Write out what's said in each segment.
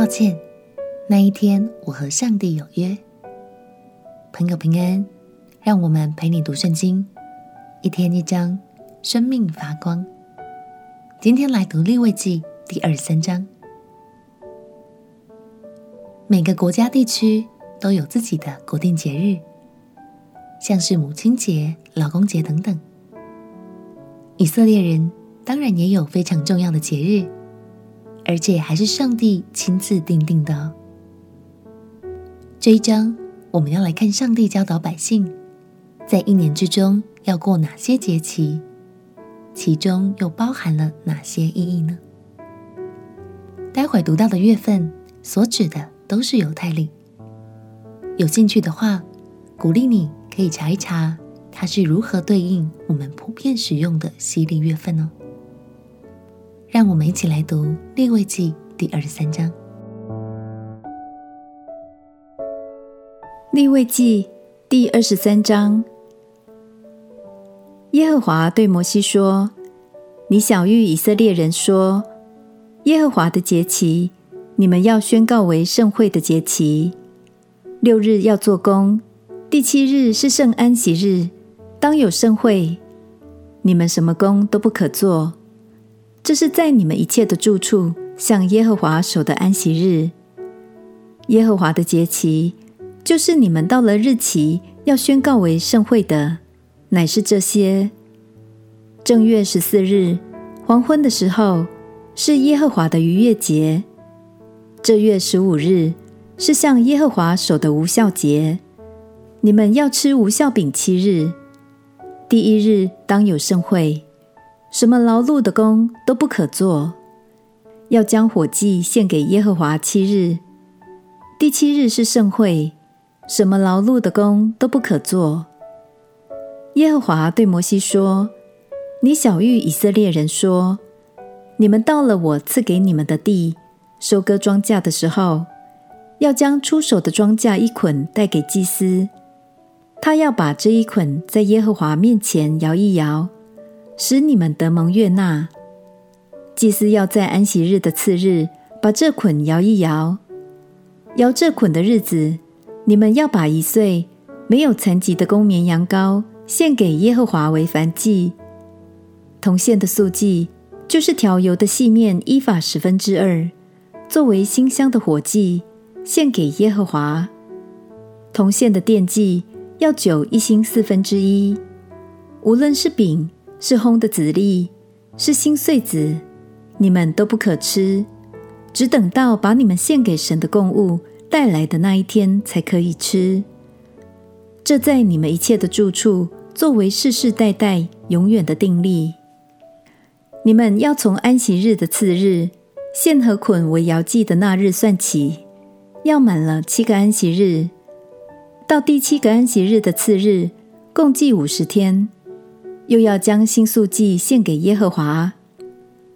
抱歉，那一天我和上帝有约。朋友平安，让我们陪你读圣经，一天一章，生命发光。今天来读利未记第二三章。每个国家地区都有自己的国定节日，像是母亲节、老公节等等。以色列人当然也有非常重要的节日，而且还是上帝亲自定定的。这一章我们要来看上帝教导百姓，在一年之中要过哪些节期，其中又包含了哪些意义呢？待会读到的月份所指的。都是犹太历。有兴趣的话，鼓励你可以查一查，它是如何对应我们普遍使用的西历月份哦。让我们一起来读《列位记》第二十三章。《列位记》第二十三章，耶和华对摩西说：“你晓諭以色列人说，耶和华的节期。”你们要宣告为盛会的节期，六日要做工，第七日是圣安息日，当有盛会。你们什么工都不可做，这是在你们一切的住处向耶和华守的安息日。耶和华的节期，就是你们到了日期要宣告为圣会的，乃是这些：正月十四日黄昏的时候，是耶和华的逾越节。这月十五日是向耶和华守的无酵节，你们要吃无酵饼七日。第一日当有圣会，什么劳碌的工都不可做，要将火祭献给耶和华七日。第七日是盛会，什么劳碌的工都不可做。耶和华对摩西说：“你晓諭以色列人说，你们到了我赐给你们的地。”收割庄稼的时候，要将出手的庄稼一捆带给祭司，他要把这一捆在耶和华面前摇一摇，使你们得蒙悦纳。祭司要在安息日的次日把这捆摇一摇，摇这捆的日子，你们要把一岁没有残疾的公绵羊羔献给耶和华为燔祭。铜线的素祭就是调油的细面依法十分之二。作为馨香的火祭，献给耶和华。铜线的奠祭要酒一星四分之一。无论是饼，是烘的子粒，是新穗子，你们都不可吃，只等到把你们献给神的供物带来的那一天才可以吃。这在你们一切的住处，作为世世代代永远的定例。你们要从安息日的次日。献和捆为摇祭的那日算起，要满了七个安息日，到第七个安息日的次日，共计五十天。又要将新素祭献给耶和华，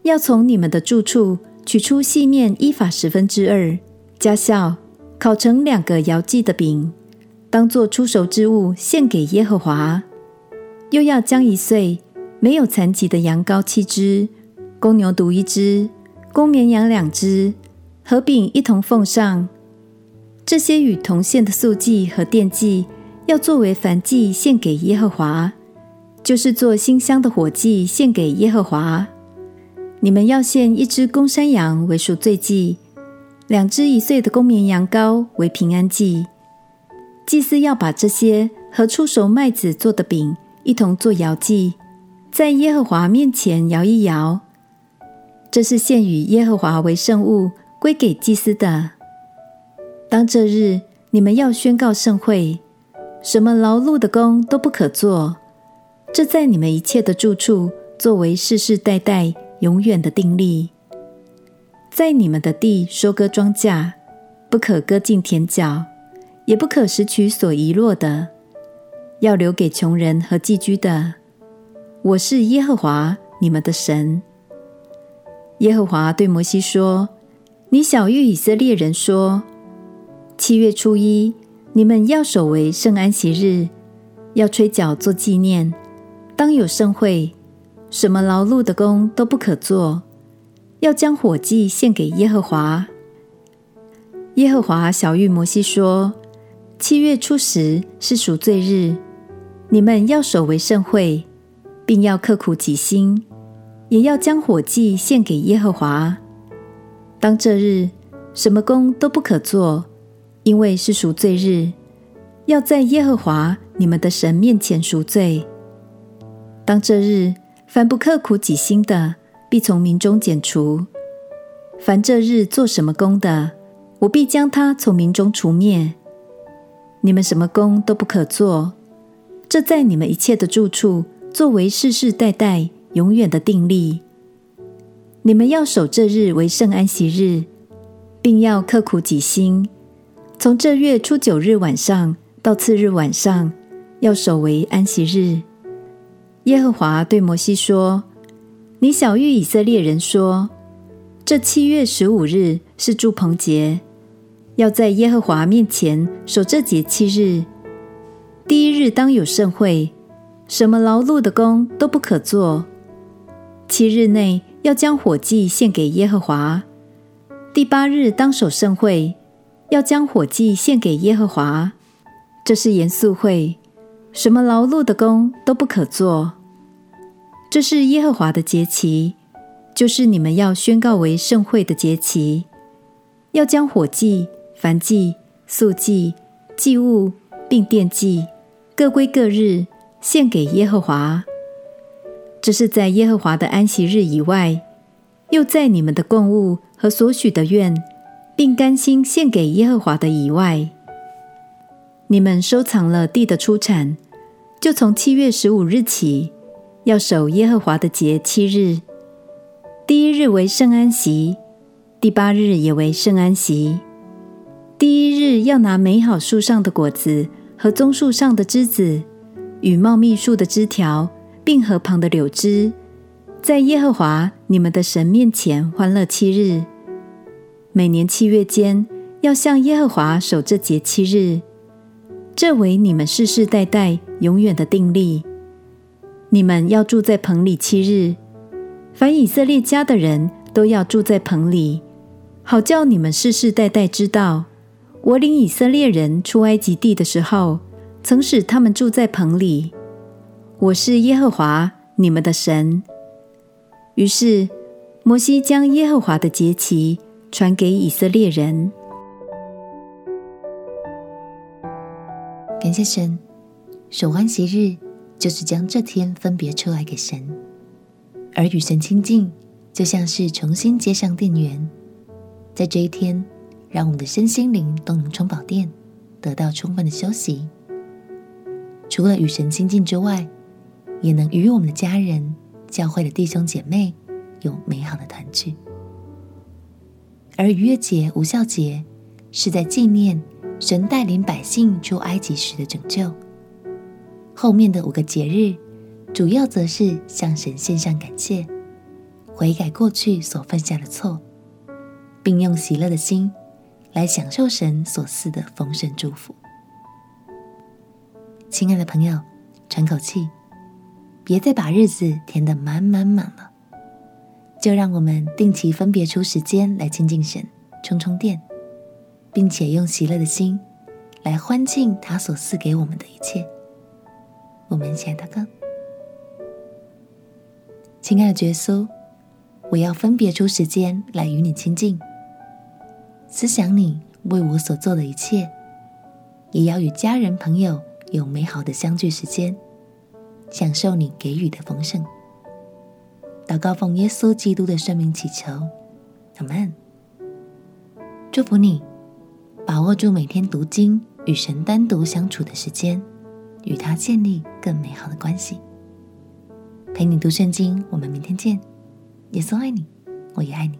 要从你们的住处取出细面伊法十分之二，加酵，烤成两个摇祭的饼，当作出熟之物献给耶和华。又要将一岁没有残疾的羊羔七只，公牛犊一只。公绵羊两只，和饼一同奉上。这些与铜线的素祭和奠祭，要作为燔祭献给耶和华，就是做馨香的火祭献给耶和华。你们要献一只公山羊为赎罪祭，两只一岁的公绵羊羔为平安祭。祭司要把这些和初熟麦子做的饼一同做摇祭，在耶和华面前摇一摇。这是献与耶和华为圣物，归给祭司的。当这日，你们要宣告盛会，什么劳碌的工都不可做。这在你们一切的住处，作为世世代代永远的定例。在你们的地收割庄稼，不可割尽田角，也不可拾取所遗落的，要留给穷人和寄居的。我是耶和华你们的神。耶和华对摩西说：“你晓諭以色列人说，七月初一，你们要守为圣安息日，要吹角做纪念。当有盛会，什么劳碌的工都不可做，要将火祭献给耶和华。耶和华晓諭摩西说：“七月初十是赎罪日，你们要守为盛会，并要刻苦己心，也要将火祭献给耶和华。当这日，什么工都不可做，因为是赎罪日，要在耶和华你们的神面前赎罪。当这日，凡不刻苦己心的，必从民中剪除；凡这日做什么工的，我必将他从民中除灭。你们什么工都不可做，这在你们一切的住处，作为世世代代永远的定例。你们要守这日为圣安息日。并要刻苦己心，从这月初九日晚上到次日晚上，要守为安息日。耶和华对摩西说：“你晓諭以色列人说，这七月十五日是祝棚节，要在耶和华面前守这节七日。第一日当有盛会，什么劳碌的工都不可做。七日内要将火祭献给耶和华。”第八日当守盛会，要将火祭献给耶和华。这是严肃会，什么劳碌的工都不可做。这是耶和华的节期，就是你们要宣告为圣会的节期。要将火祭、燔祭、素祭、祭物，并奠祭，各归各日，献给耶和华。这是在耶和华的安息日以外。又在你们的供物和所许的愿，并甘心献给耶和华的以外，你们收藏了地的出产，就从七月十五日起，要守耶和华的节七日。第一日为圣安息，第八日也为圣安息。第一日要拿美好树上的果子和棕树上的枝子，与茂密树的枝条，并河旁的柳枝。在耶和华你们的神面前欢乐七日，每年七月间要向耶和华守这节七日，这为你们世世代代永远的定例。你们要住在棚里七日，凡以色列家的人都要住在棚里，好叫你们世世代代知道，我领以色列人出埃及地的时候，曾使他们住在棚里。我是耶和华你们的神。于是，摩西将耶和华的节期传给以色列人。感谢神，守安息日就是将这天分别出来给神，而与神亲近，就像是重新接上电源，在这一天，让我们的身心灵都能充饱电，得到充分的休息。除了与神亲近之外，也能与我们的家人。教会的弟兄姐妹有美好的团聚，而逾越节、无效节是在纪念神带领百姓出埃及时的拯救。后面的五个节日，主要则是向神献上感谢，悔改过去所犯下的错，并用喜乐的心来享受神所赐的丰盛祝福。亲爱的朋友，喘口气。别再把日子填得满满满了，就让我们定期分别出时间来亲近神，充充电，并且用喜乐的心来欢庆他所赐给我们的一切。我们一起来祷告：亲爱的耶稣，我要分别出时间来与你亲近，思想你为我所做的一切，也要与家人朋友有美好的相聚时间。享受你给予的丰盛。祷告奉耶稣基督的圣名祈求，阿门。祝福你，把握住每天读经与神单独相处的时间，与他建立更美好的关系。陪你读圣经，我们明天见。耶稣爱你，我也爱你。